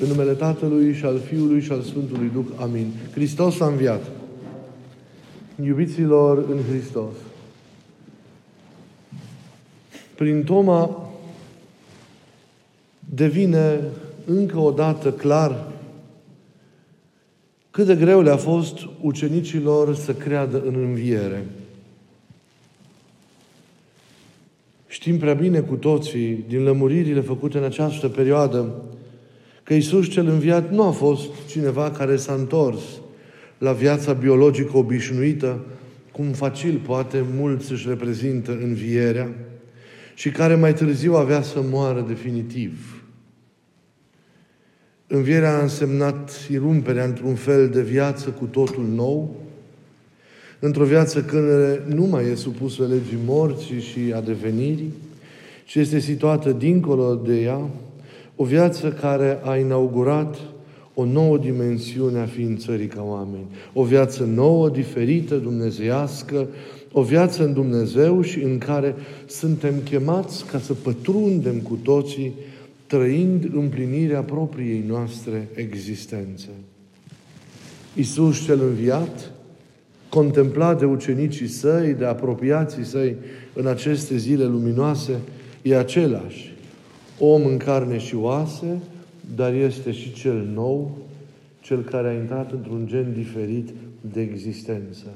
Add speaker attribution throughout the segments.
Speaker 1: În numele Tatălui și al Fiului și al Sfântului Duh. Amin. Hristos a înviat. Iubiților în Hristos. Prin Toma devine încă o dată clar cât de greu le-a fost ucenicilor să creadă în înviere. Știm prea bine cu toții, din lămuririle făcute în această perioadă, că Isus cel înviat nu a fost cineva care s-a întors la viața biologică obișnuită, cum facil poate mulți își reprezintă învierea, și care mai târziu avea să moară definitiv. Învierea a însemnat irumperea într-un fel de viață cu totul nou, într-o viață care nu mai e supusă legii morții și a devenirii, ci este situată dincolo de ea, o viață care a inaugurat o nouă dimensiune a ființării ca oameni. O viață nouă, diferită, dumnezeiască, o viață în Dumnezeu și în care suntem chemați ca să pătrundem cu toții, trăind împlinirea propriei noastre existențe. Iisus cel înviat, contemplat de ucenicii săi, de apropiații săi în aceste zile luminoase, e același. Om în carne și oase, dar este și cel nou, cel care a intrat într-un gen diferit de existență.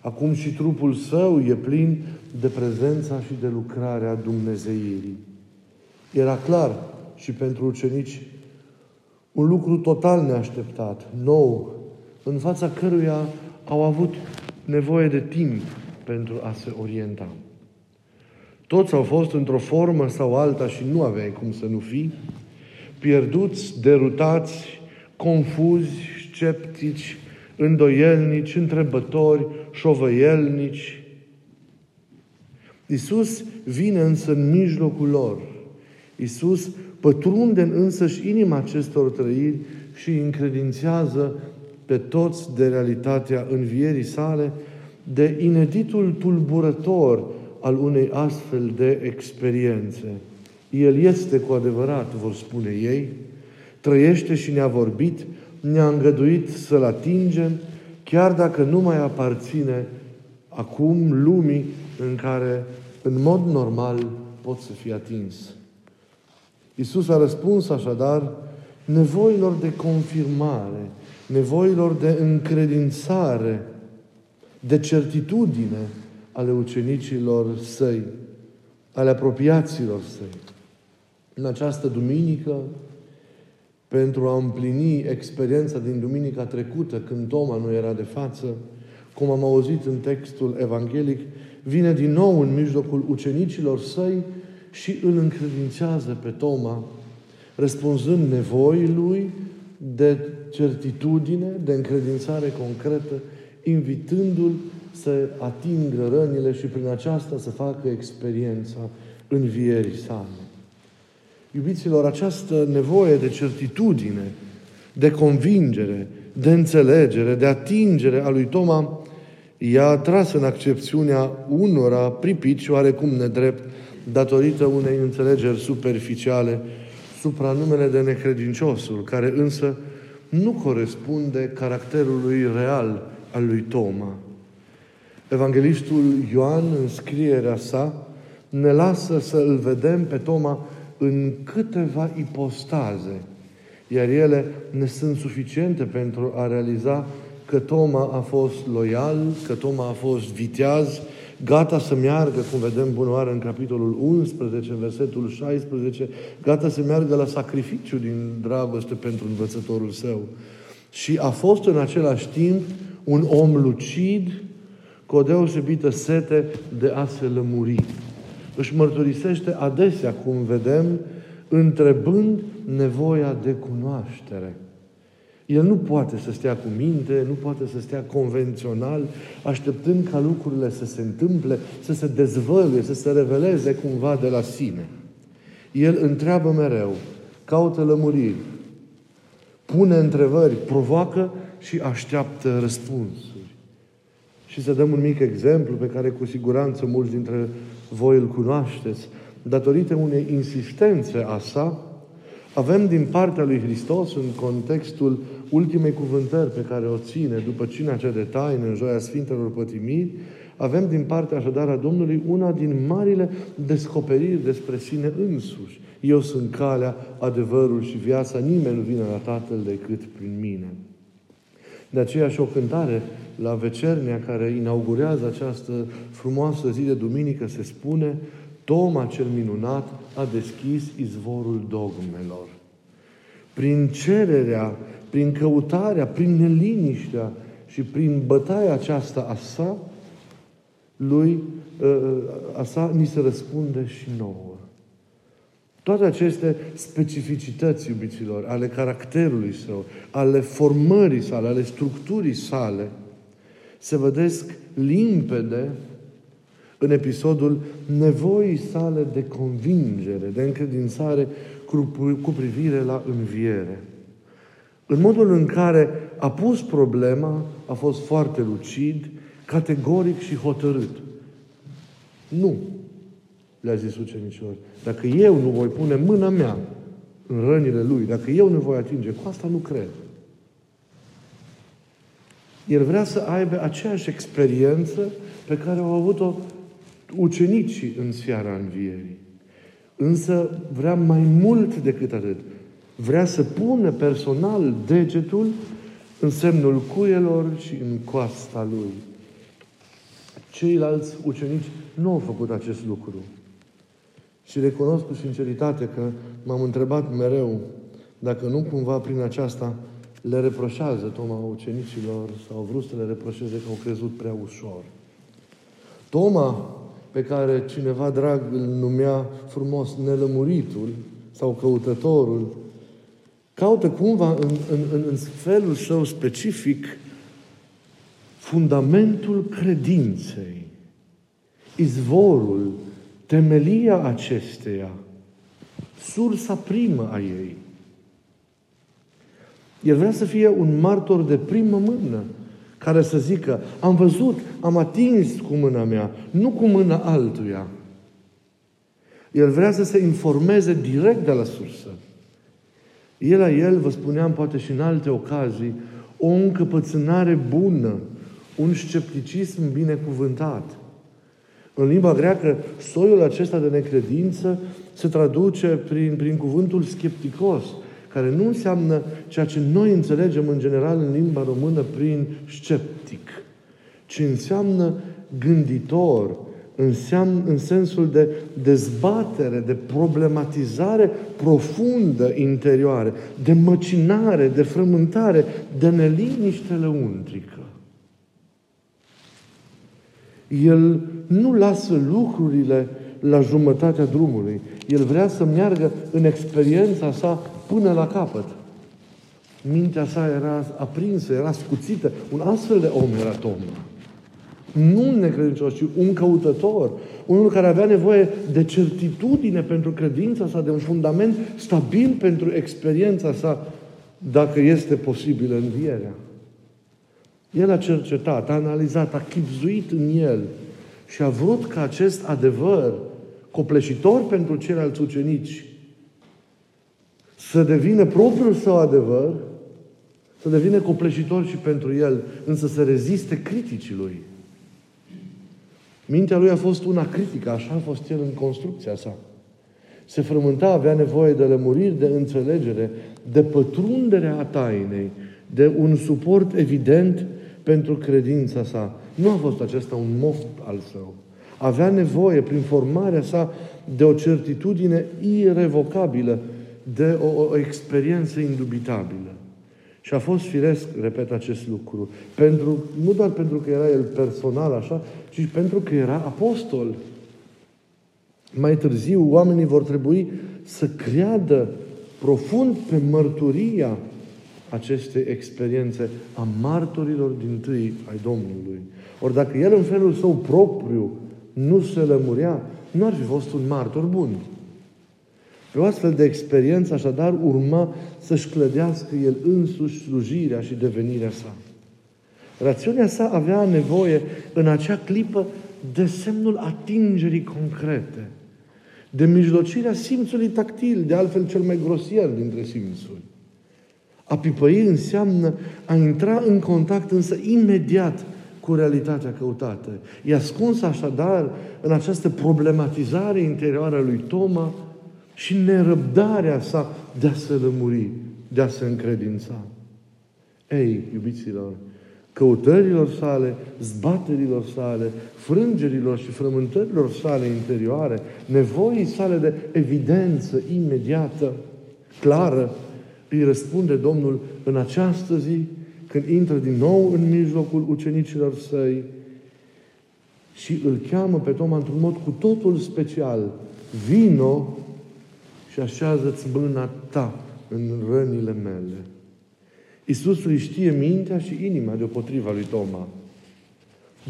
Speaker 1: Acum și trupul său e plin de prezența și de lucrarea Dumnezeirii. Era clar și pentru ucenici un lucru total neașteptat, nou, în fața căruia au avut nevoie de timp pentru a se orienta. Toți au fost într-o formă sau alta și nu aveai cum să nu fii, pierduți, derutați, confuzi, sceptici, îndoielnici, întrebători, șovăielnici. Iisus vine însă în mijlocul lor. Iisus pătrunde în însăși inima acestor trăiri și încredințează pe toți de realitatea învierii sale, de ineditul tulburător al unei astfel de experiențe. El este cu adevărat, vor spune ei, trăiește și ne-a vorbit, ne-a îngăduit să-L atingem, chiar dacă nu mai aparține acum lumii în care, în mod normal, pot să fie atins. Iisus a răspuns așadar nevoilor de confirmare, nevoilor de încredințare, de certitudine ale ucenicilor săi, ale apropiaților săi. În această duminică, pentru a împlini experiența din duminica trecută, când Toma nu era de față, cum am auzit în textul evanghelic, vine din nou în mijlocul ucenicilor săi și îl încredințează pe Toma, răspunzând nevoii lui de certitudine, de încredințare concretă, invitându-l să atingă rănile și prin aceasta să facă experiența învierii sale. Iubiților, această nevoie de certitudine, de convingere, de înțelegere, de atingere a lui Toma, i-a tras în accepțiunea unora pripici, oarecum nedrept, datorită unei înțelegeri superficiale supranumele de necredinciosul, care însă nu corespunde caracterului real al lui Toma. Evanghelistul Ioan, în scrierea sa, ne lasă să îl vedem pe Toma în câteva ipostaze, iar ele ne sunt suficiente pentru a realiza că Toma a fost loial, că Toma a fost viteaz, gata să meargă, cum vedem bunoară în capitolul 11, în versetul 16, gata să meargă la sacrificiu din dragoste pentru învățătorul său. Și a fost în același timp un om lucid, cu o deosebită sete de a se lămuri. Își mărturisește adesea, cum vedem, întrebând nevoia de cunoaștere. El nu poate să stea cu minte, nu poate să stea convențional, așteptând ca lucrurile să se întâmple, să se dezvăluie, să se reveleze cumva de la sine. El întreabă mereu, caută lămuriri, pune întrebări, provoacă și așteaptă răspunsuri. Și să dăm un mic exemplu pe care cu siguranță mulți dintre voi îl cunoașteți. Datorită unei insistențe a sa, Avem din partea lui Hristos, în contextul ultimei cuvântări pe care o ține după cina cea de taină în joia Sfintelor Pătimiri, avem din partea așadar a Domnului una din marile descoperiri despre sine însuși. Eu sunt calea, adevărul și viața, nimeni nu vine la Tatăl decât prin mine. De aceea și o cântare la vecernia care inaugurează această frumoasă zi de duminică se spune Toma cel minunat a deschis izvorul dogmelor. Prin cererea, prin căutarea, prin neliniștea și prin bătaia aceasta a sa, lui, ă, ă, a sa, ni se răspunde și nouă. Toate aceste specificități, iubiților, ale caracterului său, ale formării sale, ale structurii sale, se vedesc limpede în episodul nevoii sale de convingere, de încredințare cu privire la înviere. În modul în care a pus problema, a fost foarte lucid, categoric și hotărât. Nu, le-a zis ucenicilor. Dacă eu nu voi pune mâna mea în rănile lui, dacă eu nu voi atinge, cu asta nu cred. El vrea să aibă aceeași experiență pe care au avut-o ucenicii în seara învierii. Însă vrea mai mult decât atât. Vrea să pună personal degetul în semnul cuielor și în coasta lui. Ceilalți ucenici nu au făcut acest lucru. Și recunosc cu sinceritate că m-am întrebat mereu dacă nu cumva prin aceasta le reproșează Toma ucenicilor sau au vrut să le reproșeze că au crezut prea ușor. Toma, pe care cineva drag îl numea frumos nelămuritul sau căutătorul, caută cumva în, în, în, în felul său specific fundamentul credinței, izvorul, temelia acesteia, sursa primă a ei. El vrea să fie un martor de primă mână, care să zică, am văzut, am atins cu mâna mea, nu cu mâna altuia. El vrea să se informeze direct de la sursă. El la el, vă spuneam poate și în alte ocazii, o încăpățânare bună, un scepticism binecuvântat. În limba greacă, soiul acesta de necredință se traduce prin, prin cuvântul skepticos, care nu înseamnă ceea ce noi înțelegem în general în limba română prin sceptic, ci înseamnă gânditor, înseamnă, în sensul de dezbatere, de problematizare profundă interioară, de măcinare, de frământare, de neliniște lăuntrică. El nu lasă lucrurile la jumătatea drumului. El vrea să meargă în experiența sa până la capăt. Mintea sa era aprinsă, era scuțită. Un astfel de om era Toma. Nu un necredincios, ci un căutător. Unul care avea nevoie de certitudine pentru credința sa, de un fundament stabil pentru experiența sa, dacă este posibilă învierea. El a cercetat, a analizat, a chipzuit în el și a vrut ca acest adevăr copleșitor pentru ceilalți ucenici să devină propriul său adevăr, să devină copleșitor și pentru el, însă să reziste criticii lui. Mintea lui a fost una critică, așa a fost el în construcția sa. Se frământa, avea nevoie de lămuriri, de înțelegere, de pătrunderea a tainei, de un suport evident pentru credința sa. Nu a fost acesta un moft al său. Avea nevoie, prin formarea sa, de o certitudine irrevocabilă, de o, o experiență indubitabilă. Și a fost firesc, repet acest lucru, pentru, nu doar pentru că era el personal așa, ci pentru că era apostol. Mai târziu, oamenii vor trebui să creadă profund pe mărturia aceste experiențe a martorilor din tâi ai Domnului. Ori dacă el în felul său propriu nu se lămurea, nu ar fi fost un martor bun. Pe o astfel de experiență, așadar, urma să-și clădească el însuși slujirea și devenirea sa. Rațiunea sa avea nevoie în acea clipă de semnul atingerii concrete, de mijlocirea simțului tactil, de altfel cel mai grosier dintre simțuri. A pipăi înseamnă a intra în contact însă imediat cu realitatea căutată. E ascuns așadar în această problematizare interioară a lui Toma și nerăbdarea sa de a se lămuri, de a se încredința. Ei, iubiților, căutărilor sale, zbaterilor sale, frângerilor și frământărilor sale interioare, nevoii sale de evidență imediată, clară, îi răspunde Domnul în această zi, când intră din nou în mijlocul ucenicilor săi și îl cheamă pe Toma într-un mod cu totul special. Vino și așează-ți mâna ta în rănile mele. Iisus îi știe mintea și inima deopotriva lui Toma.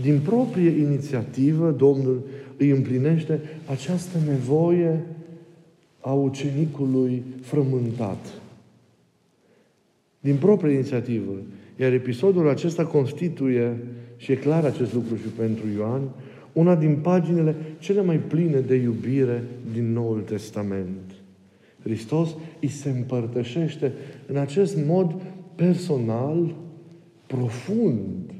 Speaker 1: Din proprie inițiativă, Domnul îi împlinește această nevoie a ucenicului frământat. Din proprie inițiativă. Iar episodul acesta constituie, și e clar acest lucru și pentru Ioan, una din paginile cele mai pline de iubire din Noul Testament. Hristos îi se împărtășește în acest mod personal, profund.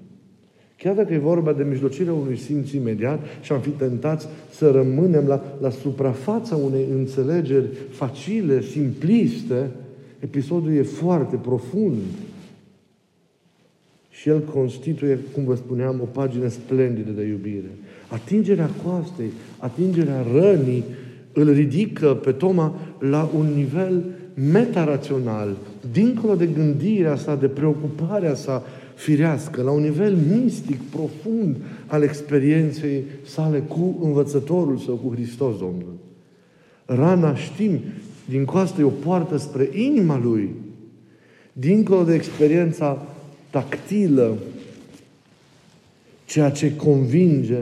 Speaker 1: Chiar dacă e vorba de mijlocirea unui simț imediat și am fi tentați să rămânem la, la suprafața unei înțelegeri facile, simpliste, episodul e foarte profund. Și el constituie, cum vă spuneam, o pagină splendidă de iubire. Atingerea coastei, atingerea rănii, îl ridică pe Toma la un nivel metarațional, dincolo de gândirea sa, de preocuparea sa firească, la un nivel mistic, profund al experienței sale cu învățătorul său, cu Hristos Domnul. Rana, știm, din coastă e o poartă spre inima lui, dincolo de experiența tactilă, ceea ce convinge,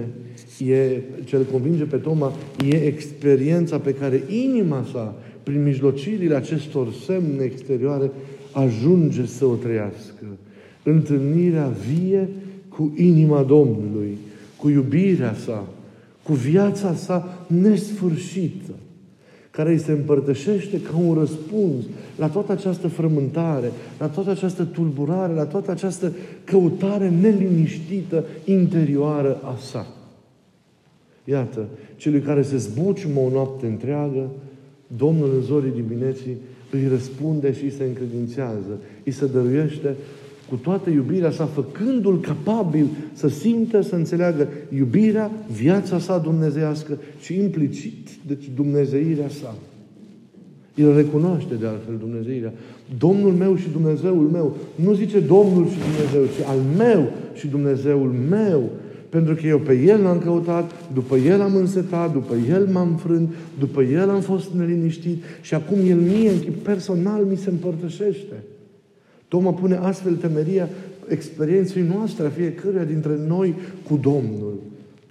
Speaker 1: e, ce îl convinge pe Toma, e experiența pe care inima sa prin mijlocirile acestor semne exterioare, ajunge să o trăiască. Întâlnirea vie cu inima Domnului, cu iubirea sa, cu viața sa nesfârșită, care îi se împărtășește ca un răspuns la toată această frământare, la toată această tulburare, la toată această căutare neliniștită interioară a sa. Iată, celui care se zbuciumă o noapte întreagă, Domnul în zorii dimineții îi răspunde și îi se încredințează, îi se dăruiește cu toată iubirea sa, făcându-l capabil să simtă, să înțeleagă iubirea, viața sa dumnezeiască și implicit, deci dumnezeirea sa. El recunoaște de altfel Dumnezeirea. Domnul meu și Dumnezeul meu. Nu zice Domnul și Dumnezeu, ci al meu și Dumnezeul meu. Pentru că eu pe El l-am căutat, după El am însetat, după El m-am frânt, după El am fost neliniștit și acum El mie, în chip personal, mi se împărtășește. Toma pune astfel temeria experienței noastre, a fiecăruia dintre noi cu Domnul.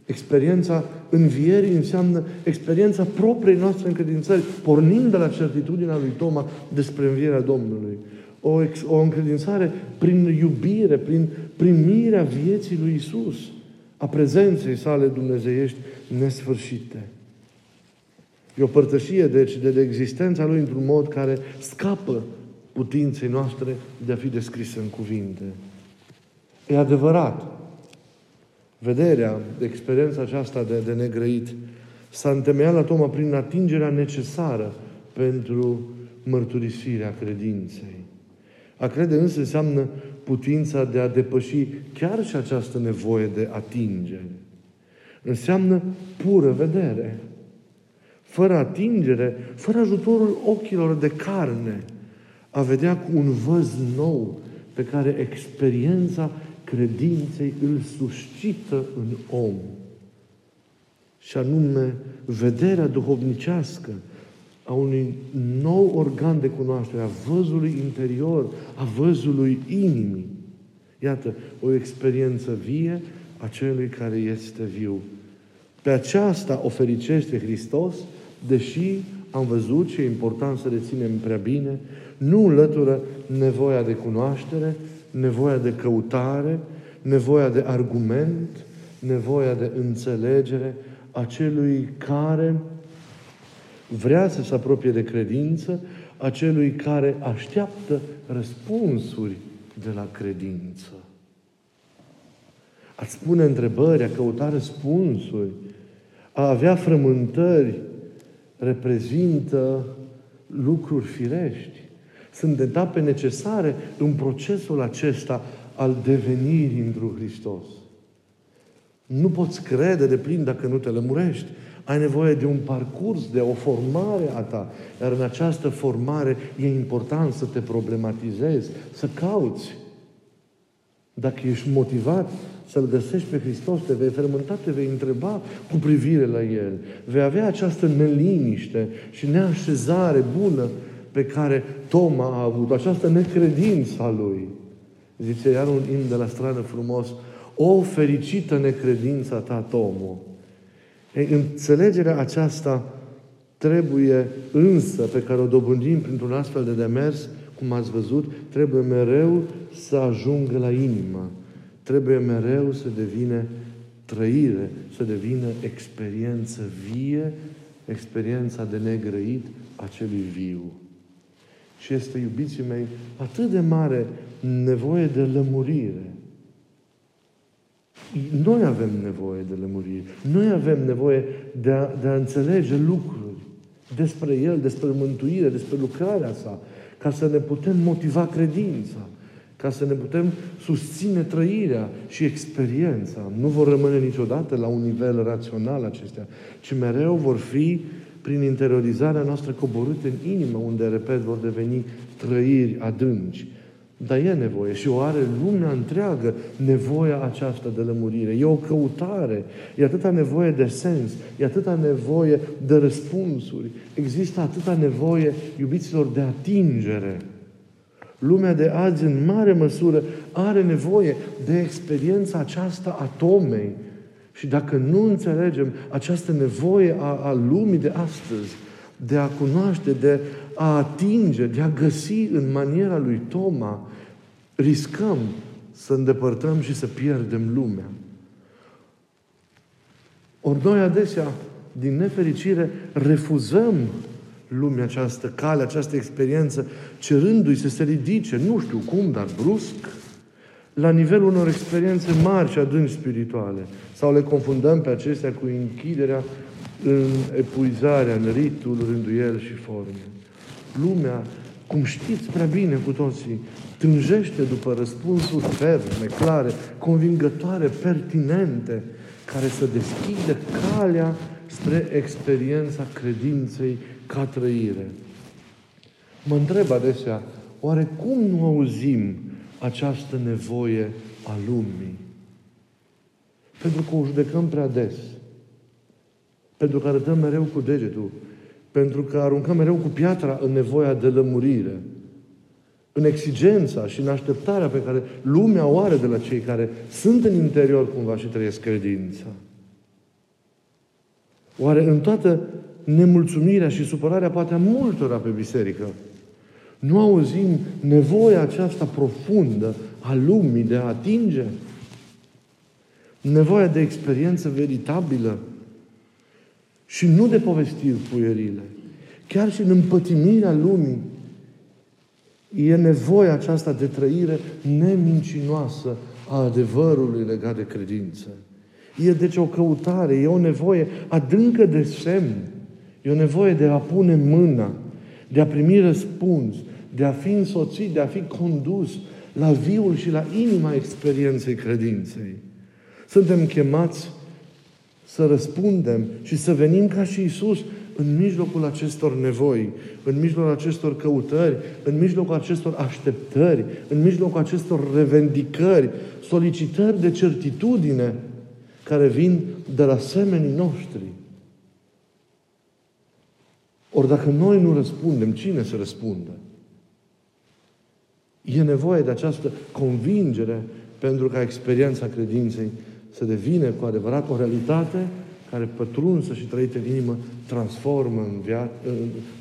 Speaker 1: Experiența învierii înseamnă experiența propriei noastre încredințări, pornind de la certitudinea lui Toma despre învierea Domnului. O, o încredințare prin iubire, prin primirea vieții lui Isus a prezenței sale dumnezeiești nesfârșite. E o părtășie, deci, de, de existența Lui într-un mod care scapă putinței noastre de a fi descrisă în cuvinte. E adevărat. Vederea, experiența aceasta de, de negrăit, s-a întemeiat la Toma prin atingerea necesară pentru mărturisirea credinței. A crede însă înseamnă putința de a depăși chiar și această nevoie de atingere. Înseamnă pură vedere. Fără atingere, fără ajutorul ochilor de carne, a vedea cu un văz nou pe care experiența credinței îl suscită în om. Și anume, vederea duhovnicească, a unui nou organ de cunoaștere, a văzului interior, a văzului inimii. Iată, o experiență vie a celui care este viu. Pe aceasta o fericește Hristos, deși am văzut și e important să reținem prea bine, nu înlătură nevoia de cunoaștere, nevoia de căutare, nevoia de argument, nevoia de înțelegere a celui care Vrea să se apropie de credință a celui care așteaptă răspunsuri de la credință. A spune întrebări, a căuta răspunsuri, a avea frământări, reprezintă lucruri firești. Sunt etape necesare în procesul acesta al devenirii într Hristos. Nu poți crede de plin dacă nu te lămurești. Ai nevoie de un parcurs, de o formare a ta. Iar în această formare e important să te problematizezi, să cauți. Dacă ești motivat să-L găsești pe Hristos, te vei fermenta, te vei întreba cu privire la El. Vei avea această neliniște și neașezare bună pe care Toma a avut, această necredință a lui. Zice iar un imn de la strană frumos, o fericită necredință ta, Tomo. Ei, înțelegerea aceasta trebuie însă, pe care o dobândim printr-un astfel de demers, cum ați văzut, trebuie mereu să ajungă la inimă. Trebuie mereu să devine trăire, să devină experiență vie, experiența de negrăit a celui viu. Și este, iubiții mei, atât de mare nevoie de lămurire. Noi avem nevoie de lămurire. Noi avem nevoie de a, de a înțelege lucruri despre El, despre mântuire, despre lucrarea sa, ca să ne putem motiva credința, ca să ne putem susține trăirea și experiența. Nu vor rămâne niciodată la un nivel rațional acestea, ci mereu vor fi prin interiorizarea noastră coborâte în inimă, unde, repet, vor deveni trăiri adânci. Dar e nevoie și o are lumea întreagă nevoia aceasta de lămurire. E o căutare, e atâta nevoie de sens, e atâta nevoie de răspunsuri, există atâta nevoie, iubiților, de atingere. Lumea de azi, în mare măsură, are nevoie de experiența aceasta a Tomei. Și dacă nu înțelegem această nevoie a, a lumii de astăzi, de a cunoaște, de a atinge, de a găsi în maniera lui Toma, riscăm să îndepărtăm și să pierdem lumea. Ori noi adesea, din nefericire, refuzăm lumea această, cale, această experiență, cerându-i să se ridice, nu știu cum, dar brusc, la nivelul unor experiențe mari și adânci spirituale. Sau le confundăm pe acestea cu închiderea în epuizarea, în ritul, rânduiel și forme. Lumea, cum știți prea bine cu toții, tânjește după răspunsuri ferme, clare, convingătoare, pertinente, care să deschidă calea spre experiența credinței ca trăire. Mă întreb adesea, oare cum nu auzim această nevoie a lumii? Pentru că o judecăm prea des. Pentru că arătăm mereu cu degetul. Pentru că aruncăm mereu cu piatra în nevoia de lămurire. În exigența și în așteptarea pe care lumea o are de la cei care sunt în interior cumva și trăiesc credința. Oare în toată nemulțumirea și supărarea poate a multora pe biserică, nu auzim nevoia aceasta profundă a lumii de a atinge? Nevoia de experiență veritabilă și nu de povestiri puierile. Chiar și în împătimirea lumii e nevoia aceasta de trăire nemincinoasă a adevărului legat de credință. E deci o căutare, e o nevoie adâncă de semn. E o nevoie de a pune mâna, de a primi răspuns, de a fi însoțit, de a fi condus la viul și la inima experienței credinței. Suntem chemați să răspundem și să venim ca și Isus în mijlocul acestor nevoi, în mijlocul acestor căutări, în mijlocul acestor așteptări, în mijlocul acestor revendicări, solicitări de certitudine care vin de la semenii noștri. Ori dacă noi nu răspundem, cine să răspundă? E nevoie de această convingere pentru ca experiența credinței să devină cu adevărat o realitate care pătrunsă și trăită în inimă transformă, în via-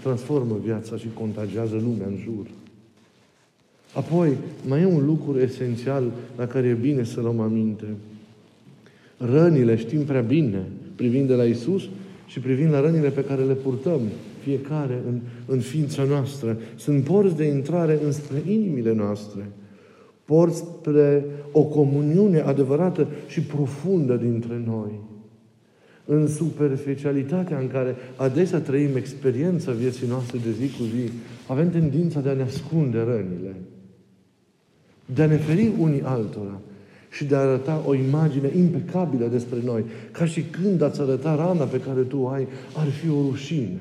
Speaker 1: transformă viața și contagiază lumea în jur. Apoi, mai e un lucru esențial la care e bine să luăm aminte. Rănile știm prea bine, privind de la Isus și privind la rănile pe care le purtăm fiecare în, în ființa noastră. Sunt porți de intrare înspre inimile noastre. Porți spre o comuniune adevărată și profundă dintre noi. În superficialitatea în care adesea trăim experiența vieții noastre de zi cu zi, avem tendința de a ne ascunde rănile, de a ne feri unii altora și de a arăta o imagine impecabilă despre noi, ca și când ați arăta rana pe care tu ai, ar fi o rușine.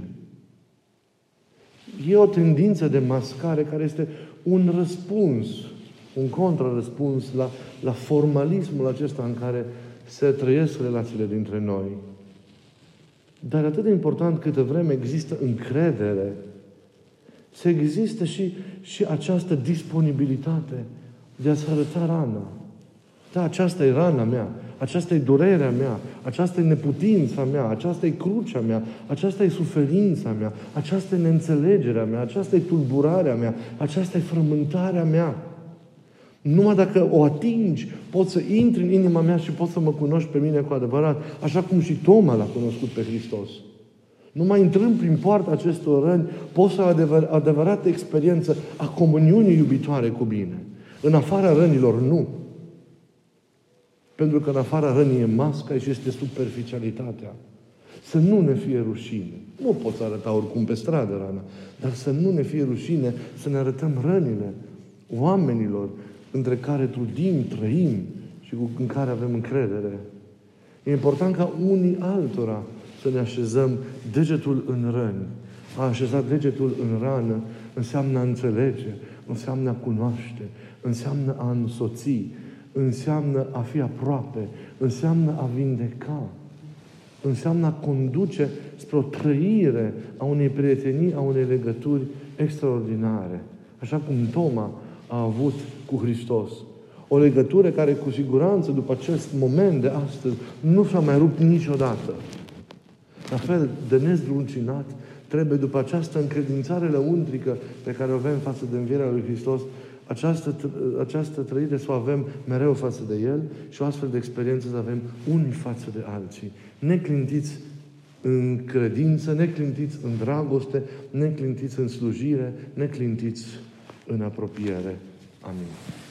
Speaker 1: E o tendință de mascare care este un răspuns, un contrarăspuns la, la formalismul acesta în care se trăiesc relațiile dintre noi. Dar atât de important câtă vreme există încredere, să există și, și această disponibilitate de a-ți arăta rana. Da, aceasta e rana mea, aceasta e durerea mea, aceasta e neputința mea, aceasta e crucea mea, aceasta e suferința mea, aceasta e neînțelegerea mea, aceasta e tulburarea mea, aceasta e frământarea mea. Numai dacă o atingi, poți să intri în inima mea și poți să mă cunoști pe mine cu adevărat, așa cum și Toma l-a cunoscut pe Hristos. Numai intrând prin poarta acestor răni, poți să ai adevăr, adevărată experiență a comuniunii iubitoare cu bine. În afara rănilor, nu. Pentru că în afara rănii e masca și este superficialitatea. Să nu ne fie rușine. Nu poți arăta oricum pe stradă rana, dar să nu ne fie rușine să ne arătăm rănile oamenilor între care trudim, trăim și cu, în care avem încredere. E important ca unii altora să ne așezăm degetul în răni. A așeza degetul în rană înseamnă a înțelege, înseamnă a cunoaște, înseamnă a însoți, înseamnă a fi aproape, înseamnă a vindeca, înseamnă a conduce spre o trăire a unei prietenii, a unei legături extraordinare. Așa cum Toma a avut cu Hristos. O legătură care cu siguranță după acest moment de astăzi nu s-a mai rupt niciodată. La fel de nezdruncinat trebuie după această încredințare lăuntrică pe care o avem față de învierea lui Hristos această, această trăire să o avem mereu față de El și o astfel de experiență să avem unii față de alții. Neclintiți în credință, neclintiți în dragoste, neclintiți în slujire, neclintiți în apropiere. Amin.